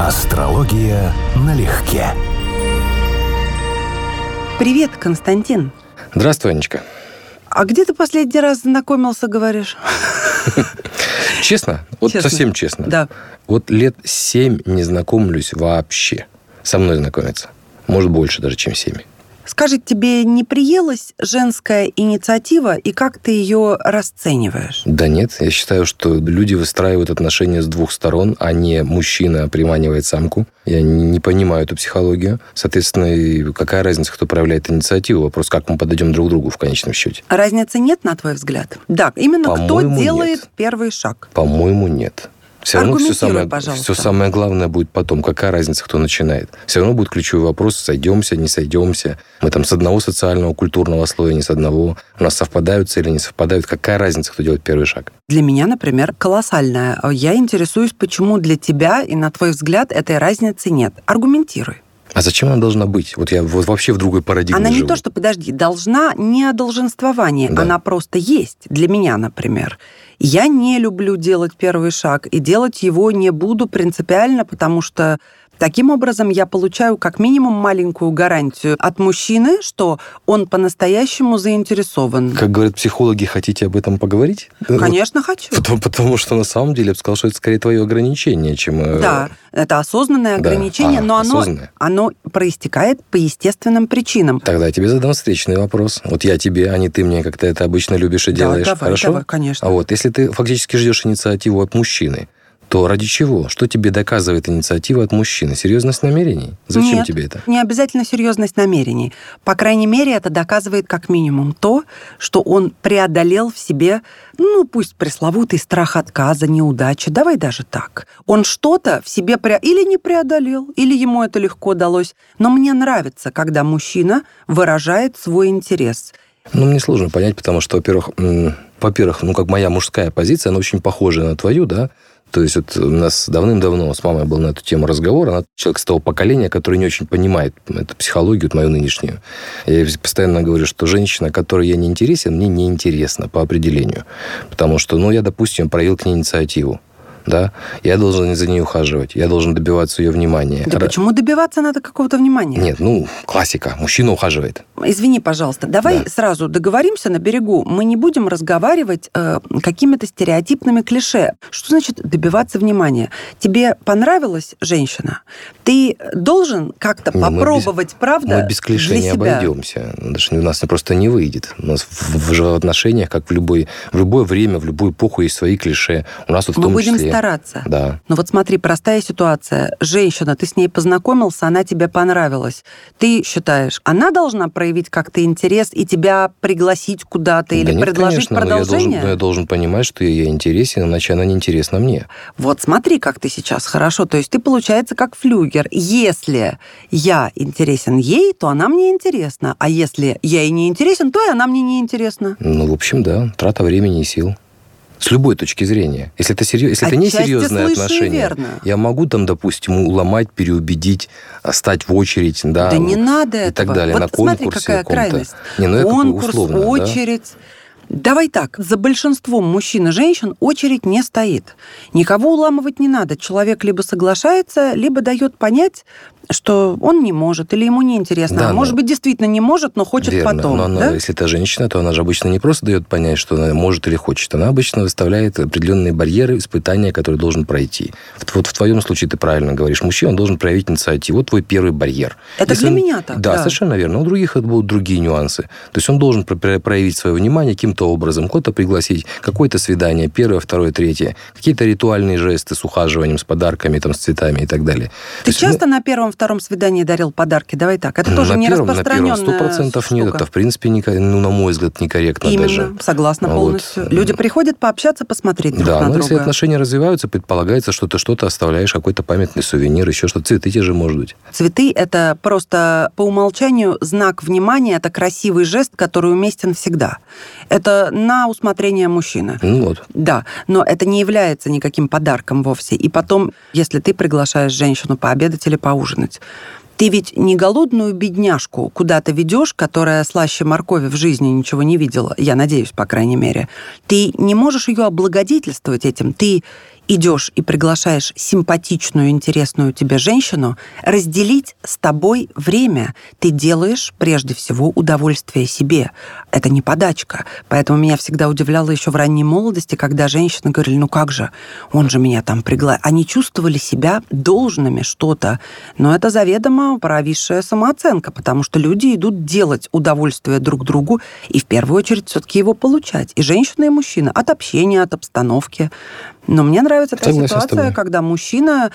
Астрология налегке. Привет, Константин. Здравствуй, Анечка. А где ты последний раз знакомился, говоришь? Честно? Вот Честно. совсем честно. Да. Вот лет семь не знакомлюсь вообще. Со мной знакомиться. Может, больше даже, чем семь. Скажи, тебе не приелась женская инициатива, и как ты ее расцениваешь? Да нет, я считаю, что люди выстраивают отношения с двух сторон, а не мужчина приманивает самку. Я не понимаю эту психологию. Соответственно, какая разница, кто проявляет инициативу? Вопрос, как мы подойдем друг к другу в конечном счете. Разницы нет, на твой взгляд? Да, именно кто По-моему, делает нет. первый шаг. По-моему, нет. Все равно все самое, пожалуйста. все самое главное будет потом. Какая разница, кто начинает? Все равно будет ключевой вопрос, сойдемся, не сойдемся. Мы там с одного социального, культурного слоя, не с одного. У нас совпадают цели, не совпадают. Какая разница, кто делает первый шаг? Для меня, например, колоссальная. Я интересуюсь, почему для тебя и на твой взгляд этой разницы нет. Аргументируй. А зачем она должна быть? Вот я вот вообще в другой парадигме Она не живу. то, что, подожди, должна не о долженствовании, Да. она просто есть. Для меня, например. Я не люблю делать первый шаг, и делать его не буду принципиально, потому что таким образом я получаю как минимум маленькую гарантию от мужчины, что он по-настоящему заинтересован. Как говорят психологи, хотите об этом поговорить? Конечно, хочу. Потому, потому что на самом деле я бы сказал, что это скорее твое ограничение, чем... э, Да, это осознанное Да. ограничение, А, но оно, осознанное. оно проистекает по естественным причинам. Тогда я тебе задам встречный вопрос. Вот я тебе, а не ты мне, как ты это обычно любишь и делаешь. давай, Хорошо? давай, конечно. А вот если ты фактически ждешь инициативу от мужчины, то ради чего? Что тебе доказывает инициатива от мужчины? Серьезность намерений? Зачем Нет, тебе это? Не обязательно серьезность намерений. По крайней мере, это доказывает как минимум то, что он преодолел в себе, ну, пусть пресловутый страх отказа, неудачи, давай даже так. Он что-то в себе пре... или не преодолел, или ему это легко далось. Но мне нравится, когда мужчина выражает свой интерес. Ну, мне сложно понять, потому что, во-первых, во-первых, ну, как моя мужская позиция, она очень похожа на твою, да? То есть вот у нас давным-давно с мамой был на эту тему разговор. Она человек с того поколения, который не очень понимает эту психологию, вот мою нынешнюю. Я постоянно говорю, что женщина, которой я не интересен, мне не интересна по определению. Потому что, ну, я, допустим, проявил к ней инициативу. Да? Я должен за ней ухаживать, я должен добиваться ее внимания. Да Ра- почему добиваться надо какого-то внимания? Нет, ну, классика. Мужчина ухаживает. Извини, пожалуйста, давай Да. сразу договоримся на берегу. Мы не будем разговаривать э, какими-то стереотипными клише. Что значит добиваться внимания? Тебе понравилась женщина? Ты должен как-то Не, мы без- попробовать, правда, Мы без клише не себя. обойдемся. Даже у нас просто не выйдет. У нас в, в отношениях, как в, любой, в любое время, в любую эпоху есть свои клише. У нас вот в Мы том будем числе. Стараться. Да. Ну вот смотри, простая ситуация. Женщина, ты с ней познакомился, она тебе понравилась. Ты считаешь, она должна проявить как-то интерес и тебя пригласить куда-то или Да нет, предложить конечно, но я должен, продолжение? но я должен понимать, что я ей интересен, иначе она не интересна мне. Вот смотри, как ты сейчас хорошо. То есть ты, получается, как флюгер. Если я интересен ей, то она мне интересна. А если я ей не интересен, то и она мне не интересна. Ну, в общем, да, трата времени и сил. С любой точки зрения. Если это, серьез... Если это не и отношение, верно. я могу там, допустим, уломать, переубедить, а, стать в очередь, да, Да не надо и этого. так далее, Вот на смотри, конкурсе какая крайность. Не, ну, я Конкурс, условно, да. Давай так, за большинством мужчин и женщин очередь не стоит. Никого уламывать не надо. Человек либо соглашается, либо дает понять, что он не может или ему не интересно. Да, а но- может быть, действительно не может, но хочет Верно. потом. Но она, да? если это женщина, то она же обычно не просто дает понять, что она может или хочет. Она обычно выставляет определенные барьеры, испытания, которые должен пройти. Вот, вот в твоем случае ты правильно говоришь. Мужчина он должен проявить инициативу. Вот твой первый барьер. Это для он- меня так, Да, да. совершенно верно. У других это будут другие нюансы. То есть он должен про- про- проявить свое внимание каким-то образом, кого-то пригласить, какое-то свидание, первое, второе, третье, какие-то ритуальные жесты с ухаживанием, с подарками, там, с цветами и так далее. То Ты ну, часто на первом-втором свидании дарил подарки? Давай так. Это тоже на не первом, на первом сто процентов нет. Это, в принципе, не, ну, на мой взгляд, некорректно Именно, даже. согласна Вот. полностью. Люди приходят пообщаться, посмотреть друг Да, на но если друга. отношения развиваются, предполагается, что ты что-то оставляешь, какой-то памятный сувенир, еще что-то. Цветы те же, может быть. Цветы – это просто по умолчанию знак внимания, это красивый жест, который уместен всегда. Это на усмотрение мужчины. Ну вот. Да, но это не является никаким подарком вовсе. И потом, если ты приглашаешь женщину пообедать или поужинать, ты ведь не голодную бедняжку куда-то ведешь, которая слаще моркови в жизни ничего не видела, я надеюсь, по крайней мере. Ты не можешь ее облагодетельствовать этим. Ты идешь и приглашаешь симпатичную, интересную тебе женщину, разделить с тобой время. Ты делаешь прежде всего удовольствие себе. Это не подачка. Поэтому меня всегда удивляло еще в ранней молодости, когда женщины говорили, ну как же, он же меня там пригласил. Они чувствовали себя должными что-то. Но это заведомо провисшая самооценка, потому что люди идут делать удовольствие друг другу и в первую очередь все-таки его получать. И женщина, и мужчина. От общения, от обстановки. Но мне нравится Согласен с ситуация, когда мужчина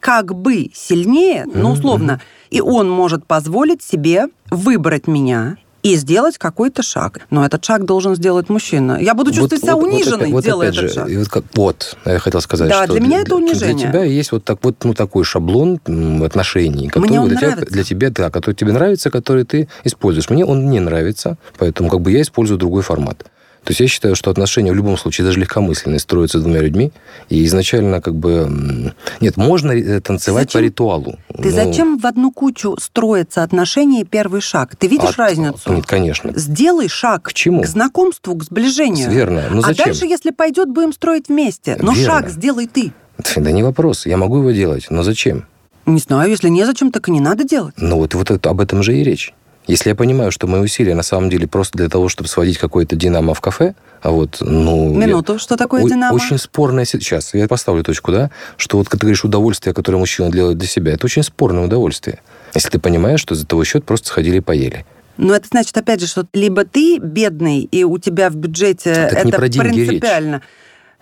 как бы сильнее, ну, условно, и он может позволить себе выбрать меня и сделать какой-то шаг. Но этот шаг должен сделать мужчина. Я буду чувствовать себя униженной, опять- вот делая этот же, шаг. и вот, как- вот, я хотел сказать, Да, что для меня это унижение. Для тебя есть вот, так, вот ну, такой шаблон отношений, который он для, тебя, нравится. для тебя, да, который тебе нравится, который ты используешь. Мне он не нравится, поэтому как бы я использую другой формат. То есть я считаю, что отношения в любом случае, даже легкомысленные, строятся двумя людьми. И изначально как бы... Нет, можно э, танцевать Зачем- по ритуалу. Ты Ну, зачем в одну кучу строятся отношения и первый шаг? Ты видишь а- разницу? Нет, конечно. Сделай шаг К чему? к знакомству, к сближению. Верно. Но А зачем? дальше, если пойдет, будем строить вместе. Но Верно. шаг сделай ты. Да не вопрос. Я могу его делать, но зачем? Не знаю, если незачем, так и не надо делать. Ну вот, вот это, об этом же и речь. Если я понимаю, что мои усилия на самом деле просто для того, чтобы сводить какое-то динамо в кафе, а вот, ну... я- Минуту, что такое динамо? Очень спорная сейчас. Я поставлю точку, да? Что вот, когда ты говоришь удовольствие, которое мужчина делает для себя, это очень спорное удовольствие. Если ты понимаешь, что за твой счет просто сходили и поели. Но это значит, опять же, что либо ты бедный, и у тебя в бюджете Так не это про деньги речь.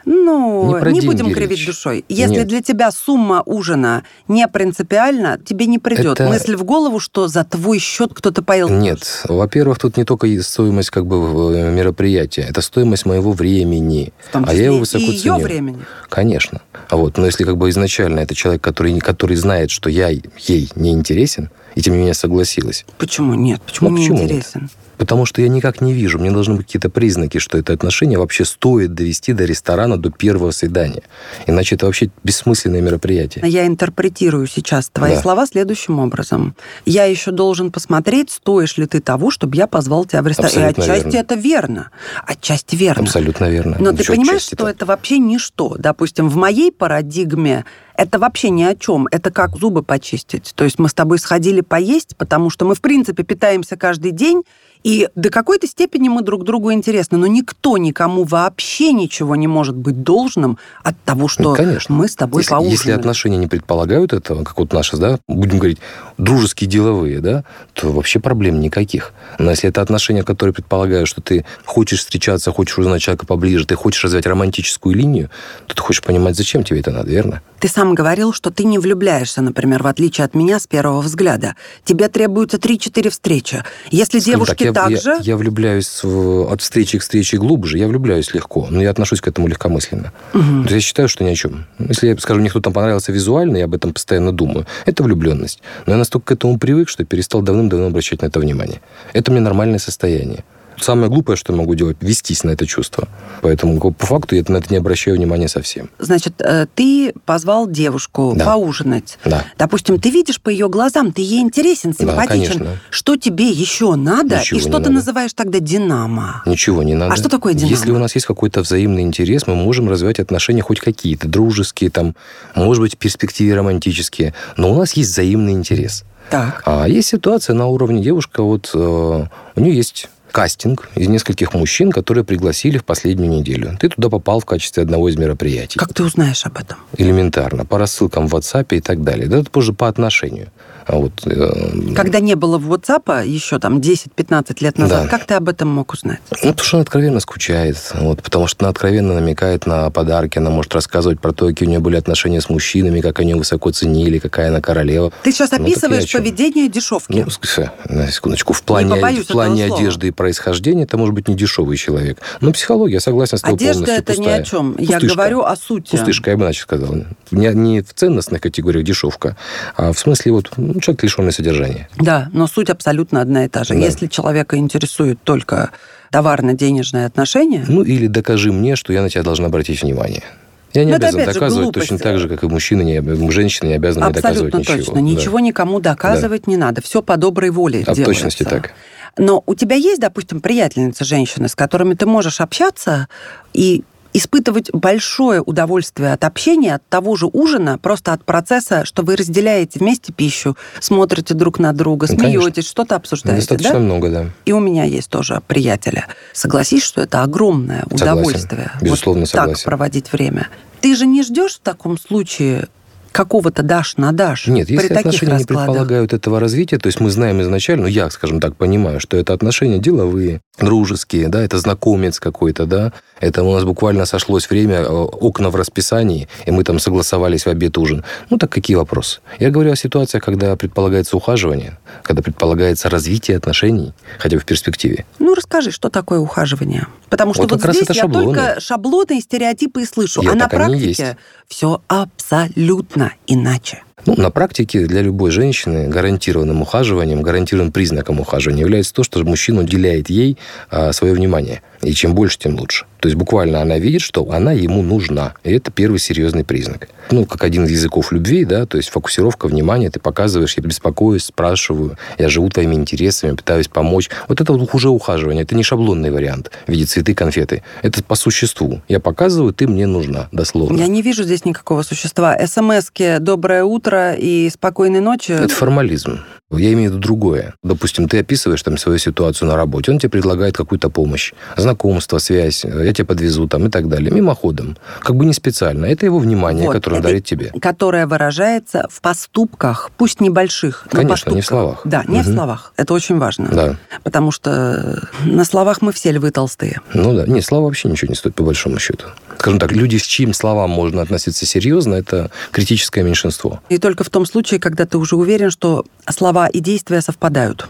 Ну, Не не будем кривить речь. душой. Если Нет. для тебя сумма ужина не принципиальна, тебе не придет Это- мысль в голову, что за твой счет кто-то поел. Нет. Во-первых, тут не только стоимость как бы э, мероприятия, это стоимость моего времени. В том а числе я его и высоко ее ценю. времени. Конечно. А вот, но если как бы изначально это человек, который, который знает, что я ей не интересен, и тем не менее согласилась, Почему нет? Почему Ну, не почему нет? Потому что я никак не вижу. Мне должны быть какие-то признаки, что это отношение вообще стоит довести до ресторана, до первого свидания. Иначе это вообще бессмысленное мероприятие. Я интерпретирую сейчас твои Да. слова следующим образом. Я еще должен посмотреть, стоишь ли ты того, чтобы я позвал тебя в ресторан. Абсолютно И отчасти верно. это верно. Отчасти верно. Абсолютно верно. Но ты Чё понимаешь, что так? это вообще ничто. Допустим, в моей парадигме это вообще ни о чем. Это как зубы почистить. То есть мы с тобой сходили поесть, потому что мы, в принципе, питаемся каждый день, и до какой-то степени мы друг другу интересны. Но никто никому вообще ничего не может быть должным от того, что Ну, конечно. мы с тобой если, поужинали. если отношения не предполагают этого, как вот наши, да, будем говорить, дружеские, деловые, да, то вообще проблем никаких. Но если это отношения, которые предполагают, что ты хочешь встречаться, хочешь узнать человека поближе, ты хочешь развивать романтическую линию, то ты хочешь понимать, зачем тебе это надо, верно? Ты сам говорил, что ты не влюбляешься, например, в отличие от меня с первого взгляда. Тебе требуется 3-4 встречи. Если Скажем девушки так, я, так я- же... я влюбляюсь в- от встречи к встрече глубже, я влюбляюсь легко, но я отношусь к этому легкомысленно. То есть я считаю, что ни о чем. Если, я, скажем, мне кто-то понравился визуально, я об этом постоянно думаю, это влюбленность. Но я настолько к этому привык, что перестал давным-давно обращать на это внимание. Это мне нормальное состояние. Самое глупое, что я могу делать, вестись на это чувство. Поэтому по факту я на это не обращаю внимания совсем. Значит, э, ты позвал девушку Да. поужинать. Да. Допустим, ты видишь по ее глазам, ты ей интересен, симпатичен. конечно. Что тебе еще надо? Ничего и что ты надо. называешь тогда динамо? Ничего не надо. А что такое динамо? Если у нас есть какой-то взаимный интерес, мы можем развивать отношения хоть какие-то, дружеские, там, может быть, в перспективе романтические, но у нас есть взаимный интерес. Так. А есть ситуация на уровне девушка, вот э, у нее есть кастинг из нескольких мужчин, которые пригласили в последнюю неделю. Ты туда попал в качестве одного из мероприятий. Как ты узнаешь об этом? Элементарно, по рассылкам в WhatsApp и так далее. Да это позже по отношению. А вот, э, Когда не было в WhatsApp еще там 10-15 лет назад, Да. как ты об этом мог узнать? Ну, потому что она откровенно скучает. Вот, потому что она откровенно намекает на подарки. Она может рассказывать про то, какие у нее были отношения с мужчинами, как они ее высоко ценили, какая она королева. Ты сейчас Ну, я описываешь поведение дешевки. Ну, на секундочку. В плане, в плане одежды и происхождения это может быть не дешевый человек. Но психология, я согласен с тобой Одежда полностью. это ни пустая. о чем. Я Пустышка. говорю о сути. Пустышка, я бы иначе сказал. Не, не в ценностных категориях дешевка, а в смысле вот ну, человек лишенный содержания. Да, но суть абсолютно одна и та же. Да. Если человека интересует только товарно-денежные отношения, Ну, или докажи мне, что я на тебя должна обратить внимание. Я не Ну, это обязан же доказывать глупость. точно так же, как и мужчина, не, женщина не обязана мне доказывать абсолютно ничего. точно. Ничего никому доказывать не надо. Все по доброй воле А в делается. точности так. Но у тебя есть, допустим, приятельницы женщины, с которыми ты можешь общаться и испытывать большое удовольствие от общения, от того же ужина, просто от процесса, что вы разделяете вместе пищу, смотрите друг на друга, ну, смеетесь, что-то обсуждаете. Достаточно да? много, да. И у меня есть тоже приятеля. Согласись, что это огромное согласен. удовольствие. Безусловно, вот согласен. так проводить время. Ты же не ждешь в таком случае какого-то дашь на дашь. Нет, если отношения не предполагают этого развития, то есть мы знаем изначально, ну, я, скажем так, понимаю, что это отношения деловые, дружеские, да, это знакомец какой-то, да, это у нас буквально сошлось время, э, окна в расписании, и мы там согласовались в обед, ужин. Ну, так какие вопросы? Я говорю о ситуациях, когда предполагается ухаживание, когда предполагается развитие отношений, хотя бы в перспективе. Ну, расскажи, что такое ухаживание? Потому что вот, вот здесь я шаблоны. только шаблоны и стереотипы и слышу, Я а на практике все абсолютно иначе. Ну, на практике для любой женщины гарантированным ухаживанием, гарантированным признаком ухаживания является то, что мужчина уделяет ей а, свое внимание. И чем больше, тем лучше. То есть буквально она видит, что она ему нужна. И это первый серьезный признак. Ну, как один из языков любви, да, то есть фокусировка внимания, ты показываешь, я беспокоюсь, спрашиваю, я живу твоими интересами, пытаюсь помочь. Вот это вот уже ухаживание, это не шаблонный вариант в виде цветы, конфеты. Это по существу. Я показываю, ты мне нужна, дословно. Я не вижу здесь никакого существа. СМСки «Доброе утро» и «Спокойной ночи». Это формализм. Я имею в виду другое. Допустим, ты описываешь там свою ситуацию на работе, он тебе предлагает какую-то помощь, знакомство, связь, я тебя подвезу там и так далее, мимоходом. Как бы не специально. Это его внимание, вот, которое он дарит тебе. Которое выражается в поступках, пусть небольших, но Конечно, поступках. не в словах. Да, не угу. в словах. Это очень важно. Да. Потому что на словах мы все львы толстые. Ну да. Не, слова вообще ничего не стоят, по большому счету. Скажем так, люди, с чьим словам можно относиться серьезно, это критическое меньшинство. И только в том случае, когда ты уже уверен, что слова и действия совпадают.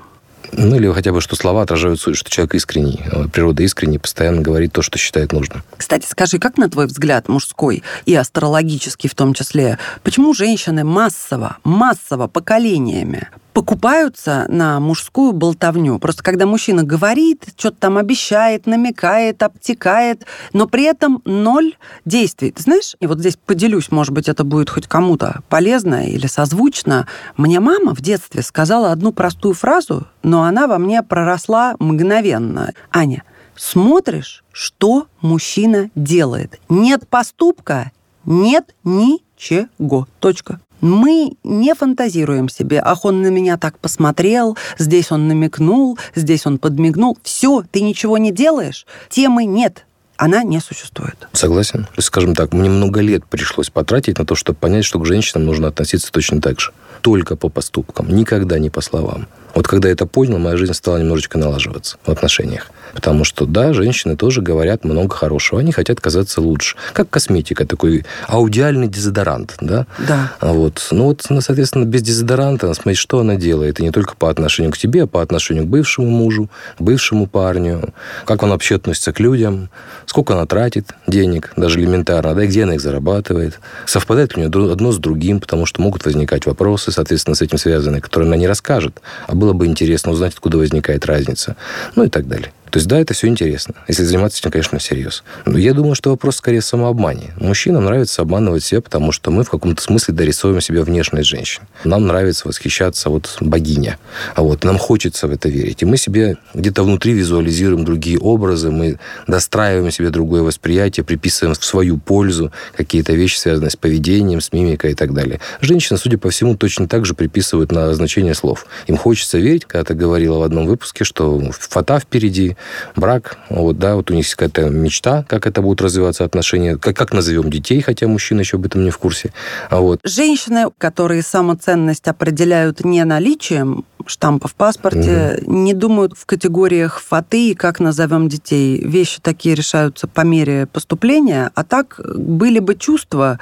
Ну, или хотя бы, что слова отражают суть, что человек искренний. Природа искренний, постоянно говорит то, что считает нужным. Кстати, скажи, как на твой взгляд, мужской и астрологический в том числе, почему женщины массово, массово поколениями покупаются на мужскую болтовню. Просто когда мужчина говорит, что-то там обещает, намекает, обтекает, но при этом ноль действий. Ты знаешь, и вот здесь поделюсь, может быть, это будет хоть кому-то полезно или созвучно. Мне мама в детстве сказала одну простую фразу, но она во мне проросла мгновенно. Аня, смотришь, что мужчина делает. Нет поступка, нет ничего. Точка. Мы не фантазируем себе, ах, он на меня так посмотрел, здесь он намекнул, здесь он подмигнул. Все, ты ничего не делаешь, темы нет, она не существует. Согласен. Скажем так, мне много лет пришлось потратить на то, чтобы понять, что к женщинам нужно относиться точно так же. Только по поступкам, никогда не по словам. Вот когда я это понял, моя жизнь стала немножечко налаживаться в отношениях. Потому что, да, женщины тоже говорят много хорошего. Они хотят казаться лучше. Как косметика, такой аудиальный дезодорант, да? Да. Вот. Ну вот, ну, соответственно, без дезодоранта, смотри, что она делает. И не только по отношению к тебе, а по отношению к бывшему мужу, к бывшему парню. Как он вообще относится к людям, сколько она тратит денег, даже элементарно, да, и где она их зарабатывает. Совпадает ли у нее одно с другим, потому что могут возникать вопросы, соответственно, с этим связанные, которые она не расскажет. А было бы интересно узнать, откуда возникает разница. Ну и так далее. То есть, да, это все интересно, если заниматься этим, конечно, всерьез. Но я думаю, что вопрос скорее самообмане. Мужчинам нравится обманывать себя, потому что мы в каком-то смысле дорисовываем себе внешность женщин. Нам нравится восхищаться вот богиня. А вот нам хочется в это верить. И мы себе где-то внутри визуализируем другие образы, мы достраиваем себе другое восприятие, приписываем в свою пользу какие-то вещи, связанные с поведением, с мимикой и так далее. Женщины, судя по всему, точно так же приписывают на значение слов. Им хочется верить, когда ты говорила в одном выпуске, что фата впереди, брак, вот, да, вот у них есть какая-то мечта, как это будут развиваться отношения, как, как назовем детей, хотя мужчина еще об этом не в курсе. А вот. Женщины, которые самоценность определяют не наличием штампа в паспорте, угу. не думают в категориях фаты и как назовем детей. Вещи такие решаются по мере поступления, а так были бы чувства,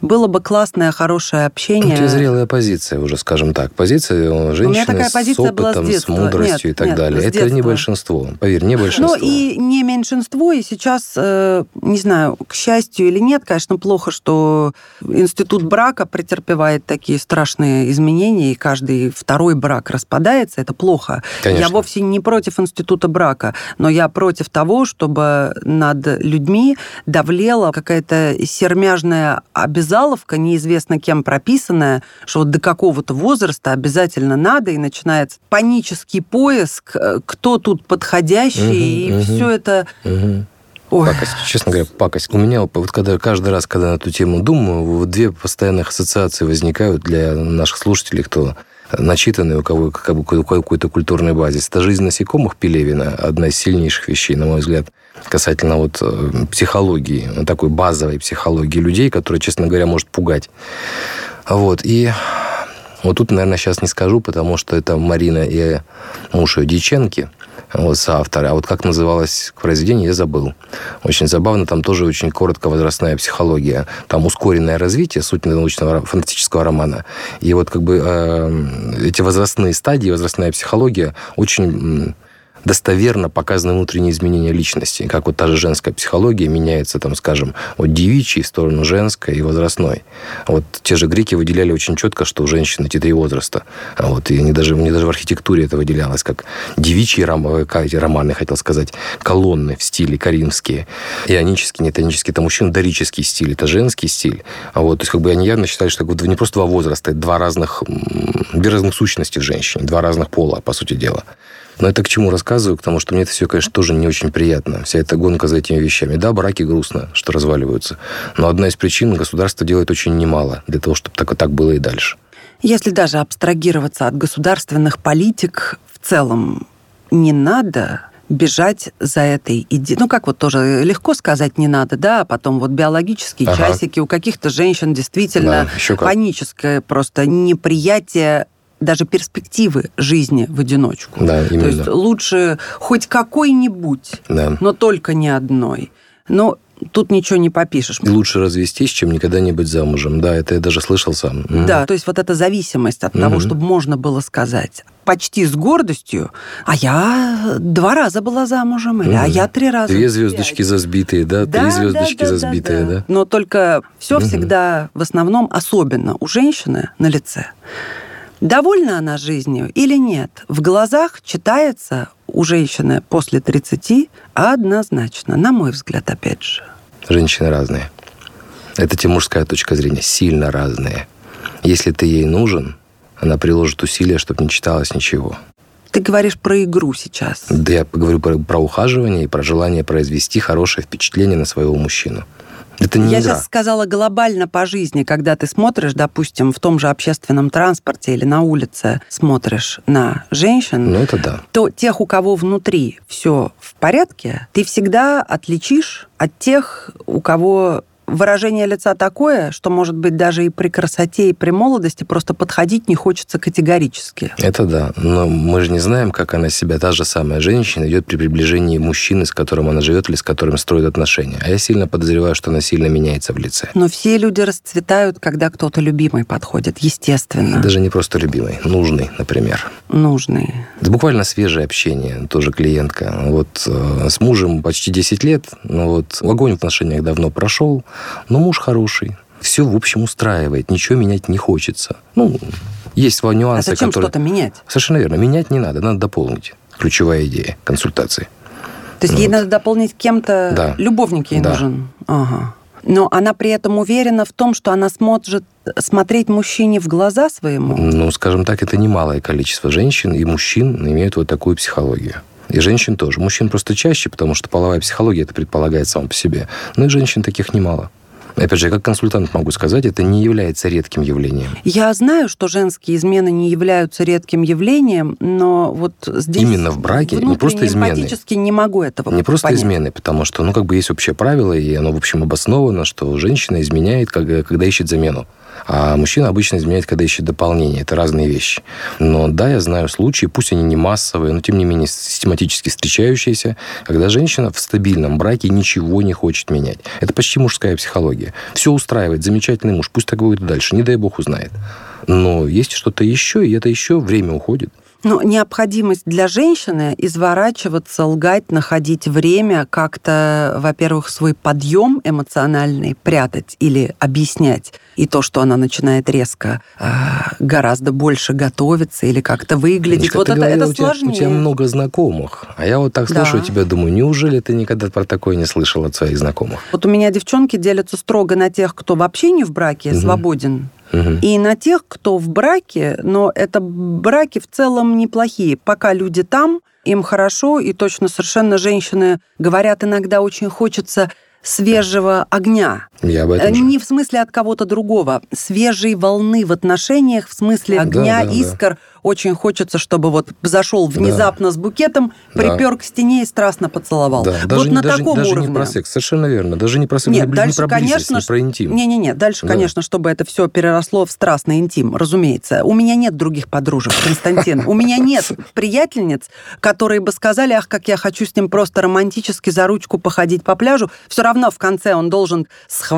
было бы классное, хорошее общение. Это зрелая позиция уже, скажем так. Позиция женщины такая позиция с опытом, с, с мудростью нет, и так нет, далее. Это не большинство. Поверь, не большинство. Ну и не меньшинство. И сейчас, э, не знаю, к счастью или нет, конечно, плохо, что институт брака претерпевает такие страшные изменения, и каждый второй брак распадается. Это плохо. Конечно. Я вовсе не против института брака, но я против того, чтобы над людьми давлела какая-то сермяжная обязательность обязаловка, неизвестно кем прописанная, что вот до какого-то возраста обязательно надо, и начинается панический поиск, э, кто тут подходящий, угу, и угу, все это... Угу Ой. Пакость, честно говоря, пакость. У меня вот когда каждый раз, когда на эту тему думаю, вот две постоянных ассоциации возникают для наших слушателей, кто начитанный, у кого как бы какой-то культурный базис. Это «Жизнь насекомых» Пелевина, одна из сильнейших вещей, на мой взгляд, касательно вот э, психологии, такой базовой психологии людей, которая, честно говоря, может пугать. Вот, и вот тут, наверное, сейчас не скажу, потому что это Марина и муж ее Дьяченки – вот, соавторы. А вот как называлось произведение, я забыл. Очень забавно, там тоже очень коротко возрастная психология. Там ускоренное развитие, суть научного фантастического романа. И вот как бы э, эти возрастные стадии, возрастная психология очень достоверно показаны внутренние изменения личности, как вот та же женская психология меняется, там, скажем, от девичьей в сторону женской и возрастной. Вот те же греки выделяли очень четко, что у женщины эти три возраста. Вот, и они даже, мне даже в архитектуре это выделялось, как девичьи романы, романы, хотел сказать, колонны в стиле каримские, ионический, не ионический, это мужчин, дорический стиль, это женский стиль. А вот, то есть как бы они явно считали, что не просто два возраста, это два разных, две разных сущности в женщине, два разных пола, по сути дела. Но это к чему рассказываю? К тому, что мне это все, конечно, тоже не очень приятно. Вся эта гонка за этими вещами. Да, браки грустно, что разваливаются. Но одна из причин государство делает очень немало для того, чтобы так и так было и дальше. Если даже абстрагироваться от государственных политик, в целом не надо бежать за этой идеей. Ну, как вот тоже легко сказать не надо, да, а потом вот биологические ага. часики у каких-то женщин действительно да, паническое просто неприятие даже перспективы жизни в одиночку. Да, именно. То есть лучше хоть какой-нибудь, да. но только не одной. Но тут ничего не попишешь. И лучше развестись, чем никогда не быть замужем. Да, это я даже слышал сам. Да, то есть вот эта зависимость от угу. того, чтобы можно было сказать почти с гордостью, а я два раза была замужем, или угу. а я три раза. Две звездочки за сбитые, да? да Три звездочки да, да, за сбитые, да, да. да. Но только все угу. всегда в основном, особенно у женщины, на лице. Довольна она жизнью или нет? В глазах читается у женщины после 30 однозначно, на мой взгляд, опять же. Женщины разные. Это те мужская точка зрения, сильно разные. Если ты ей нужен, она приложит усилия, чтобы не читалось ничего. Ты говоришь про игру сейчас. Да, я поговорю про, про ухаживание и про желание произвести хорошее впечатление на своего мужчину. Это не Я игра. сейчас сказала глобально по жизни, когда ты смотришь, допустим, в том же общественном транспорте или на улице смотришь на женщин, ну, это да. то тех, у кого внутри все в порядке, ты всегда отличишь от тех, у кого выражение лица такое, что, может быть, даже и при красоте, и при молодости просто подходить не хочется категорически. Это да. Но мы же не знаем, как она себя, та же самая женщина, идет при приближении мужчины, с которым она живет или с которым строит отношения. А я сильно подозреваю, что она сильно меняется в лице. Но все люди расцветают, когда кто-то любимый подходит, естественно. Даже не просто любимый, нужный, например. Нужный. Это буквально свежее общение, тоже клиентка. Вот э, с мужем почти 10 лет, но вот огонь в отношениях давно прошел, но муж хороший, все, в общем, устраивает, ничего менять не хочется. Ну, есть нюансы, а зачем которые... что-то менять? Совершенно верно. Менять не надо, надо дополнить. Ключевая идея консультации. То есть вот. ей надо дополнить кем-то... Да. Любовник ей да. нужен. Ага. Но она при этом уверена в том, что она сможет смотреть мужчине в глаза своему? Ну, скажем так, это немалое количество женщин и мужчин имеют вот такую психологию. И женщин тоже. Мужчин просто чаще, потому что половая психология это предполагает сама по себе. Но и женщин таких немало. Опять же, я как консультант могу сказать, это не является редким явлением. Я знаю, что женские измены не являются редким явлением, но вот здесь... Именно в браке не просто измены. Практически не могу этого Не просто понять. измены, потому что, ну, как бы есть общее правило, и оно, в общем, обосновано, что женщина изменяет, когда ищет замену. А мужчина обычно изменяет, когда ищет дополнение. Это разные вещи. Но да, я знаю случаи, пусть они не массовые, но тем не менее систематически встречающиеся, когда женщина в стабильном браке ничего не хочет менять. Это почти мужская психология. Все устраивает, замечательный муж, пусть так будет и дальше, не дай бог узнает. Но есть что-то еще, и это еще время уходит. Ну, необходимость для женщины изворачиваться, лгать, находить время, как-то, во-первых, свой подъем эмоциональный прятать или объяснять. И то, что она начинает резко э, гораздо больше готовиться или как-то выглядеть. Ничка, вот это, говорила, это у тебя, сложнее. У тебя много знакомых. А я вот так слушаю да. тебя, думаю, неужели ты никогда про такое не слышал от своих знакомых? Вот у меня девчонки делятся строго на тех, кто вообще не в браке, угу. свободен И на тех, кто в браке, но это браки в целом неплохие. Пока люди там, им хорошо, и точно совершенно женщины говорят, иногда очень хочется свежего огня. Я об Э, этом же. Не в смысле от кого-то другого, свежей волны в отношениях, в смысле Да, огня, да, да. искр. Очень хочется, чтобы вот зашел внезапно с букетом, Да. припер к стене и страстно поцеловал. Да, вот даже, на даже, таком даже уровне. не про секс, совершенно верно. Даже не про секс, Нет, не, дальше, не про конечно, не про интим. Не-не-не, дальше, Да. конечно, чтобы это все переросло в страстный интим, разумеется. У меня нет других подружек, Константин. У меня нет приятельниц, которые бы сказали, ах, как я хочу с ним просто романтически за ручку походить по пляжу. Все равно в конце он должен схватить.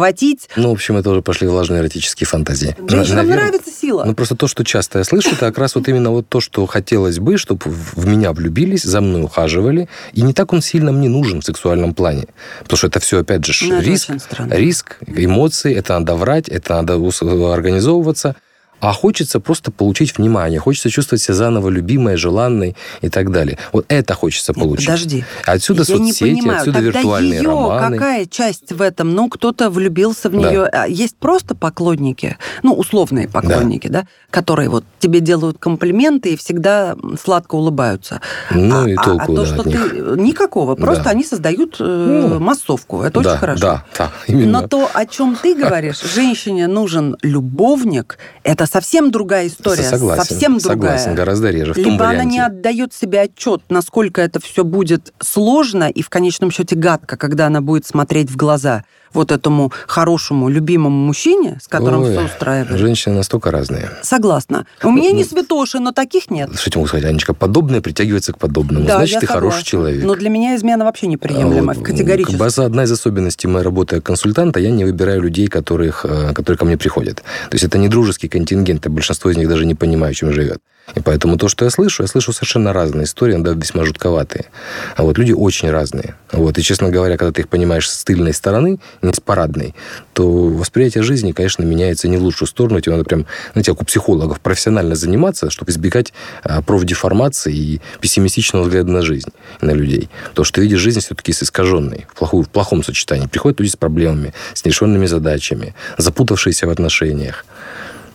Ну, в общем, это уже пошли влажные эротические фантазии. Женщинам нравится сила. Ну, просто то, что часто я слышу, это как раз вот именно вот то, что хотелось бы, чтобы в меня влюбились, за мной ухаживали, и не так он сильно мне нужен в сексуальном плане. Потому что это все, опять же, Ну, риск, риск, эмоции, это надо врать, это надо ус- организовываться. А хочется просто получить внимание, хочется чувствовать себя заново любимой, желанной и так далее. Вот это хочется Нет, получить. Подожди. Отсюда я не соцсети, понимаю, отсюда тогда виртуальные ее романы. какая часть в этом? Ну, кто-то влюбился в Да. нее. А Есть просто поклонники, ну, условные поклонники, да, которые вот тебе делают комплименты и всегда сладко улыбаются. Ну а, и а- толку, а то, да, что от ты... них. Никакого. Просто Да. они создают э, Ну, массовку. Это да, очень хорошо. Да, да, именно. Но то, о чем ты говоришь, женщине нужен любовник, это совсем другая история. Согласен, совсем другая. согласен, гораздо реже. В том Либо она варианте. не отдает себе отчет, насколько это все будет сложно и в конечном счете гадко, когда она будет смотреть в глаза вот этому хорошему, любимому мужчине, с которым Ой, все устраивает. Женщины настолько разные. Согласна. У меня не Ну, святоши, но таких нет. Что я могу сказать, Анечка, подобное притягивается к подобному. Да, Значит, ты хороший человек. Но для меня измена вообще неприемлема, А вот, категорически. Это одна из особенностей моей работы консультанта, я не выбираю людей, которых, э, которые ко мне приходят. То есть это не дружеский контингент, и большинство из них даже не понимают, чем живет. И поэтому то, что я слышу, я слышу совершенно разные истории, иногда весьма жутковатые. А вот люди очень разные. Вот. И, честно говоря, когда ты их понимаешь с тыльной стороны, не с парадной, то восприятие жизни, конечно, меняется не в лучшую сторону. Тебе надо прям, знаете, как у психологов, профессионально заниматься, чтобы избегать а, профдеформации и пессимистичного взгляда на жизнь, на людей. То, что ты видишь жизнь все-таки с искаженной, в, плохую, в плохом сочетании. Приходят люди с проблемами, с нерешенными задачами, запутавшиеся в отношениях.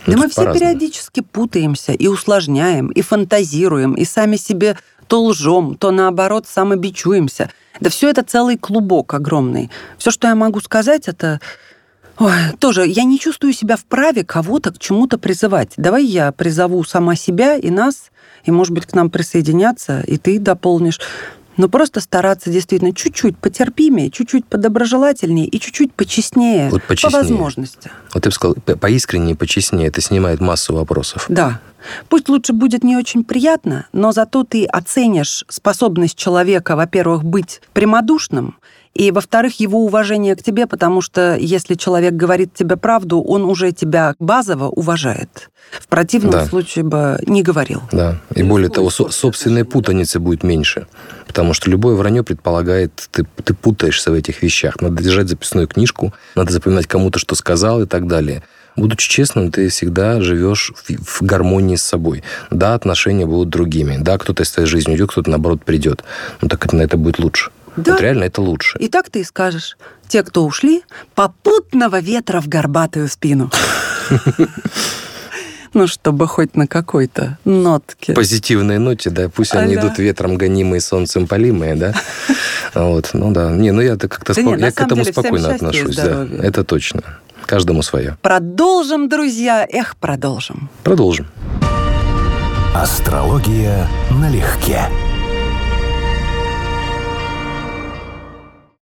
Да мы все периодически путаемся и усложняем, и фантазируем, и сами себе то лжем, то наоборот самобичуемся. Да все это целый клубок огромный. Все, что я могу сказать, это... Ой, тоже, я не чувствую себя вправе кого-то к чему-то призывать. Давай я призову сама себя и нас, и, может быть, к нам присоединяться, и ты дополнишь. Но просто стараться действительно чуть-чуть потерпимее, чуть-чуть подоброжелательнее и чуть-чуть почестнее, Вот по почестнее. возможности. Вот я бы сказал, по- поискреннее, почестнее, это снимает массу вопросов. Да. Пусть лучше будет не очень приятно, но зато ты оценишь способность человека, во-первых, быть прямодушным, и, во-вторых, его уважение к тебе, потому что если человек говорит тебе правду, он уже тебя базово уважает. В противном Да. случае бы не говорил. Да. И более того, со- собственной путаницы будет меньше. Потому что любое вранье предполагает, ты, ты путаешься в этих вещах. Надо держать записную книжку, надо запоминать кому-то, что сказал и так далее. Будучи честным, ты всегда живешь в, в гармонии с собой. Да, отношения будут другими. Да, кто-то из твоей жизни уйдет, кто-то, наоборот, придет. Ну, так это, на это будет лучше. Да. Вот реально это лучше. И так ты и скажешь. Те, кто ушли, попутного ветра в горбатую спину. Ну, чтобы хоть на какой-то нотке. позитивной ноте, да, пусть они идут ветром гонимые, солнцем полимые, да. Вот, ну да. Не, ну я-то как-то Да спо- я к этому деле, спокойно отношусь, да. Это точно. Каждому свое. Продолжим, друзья. Эх, продолжим. Продолжим. Астрология налегке.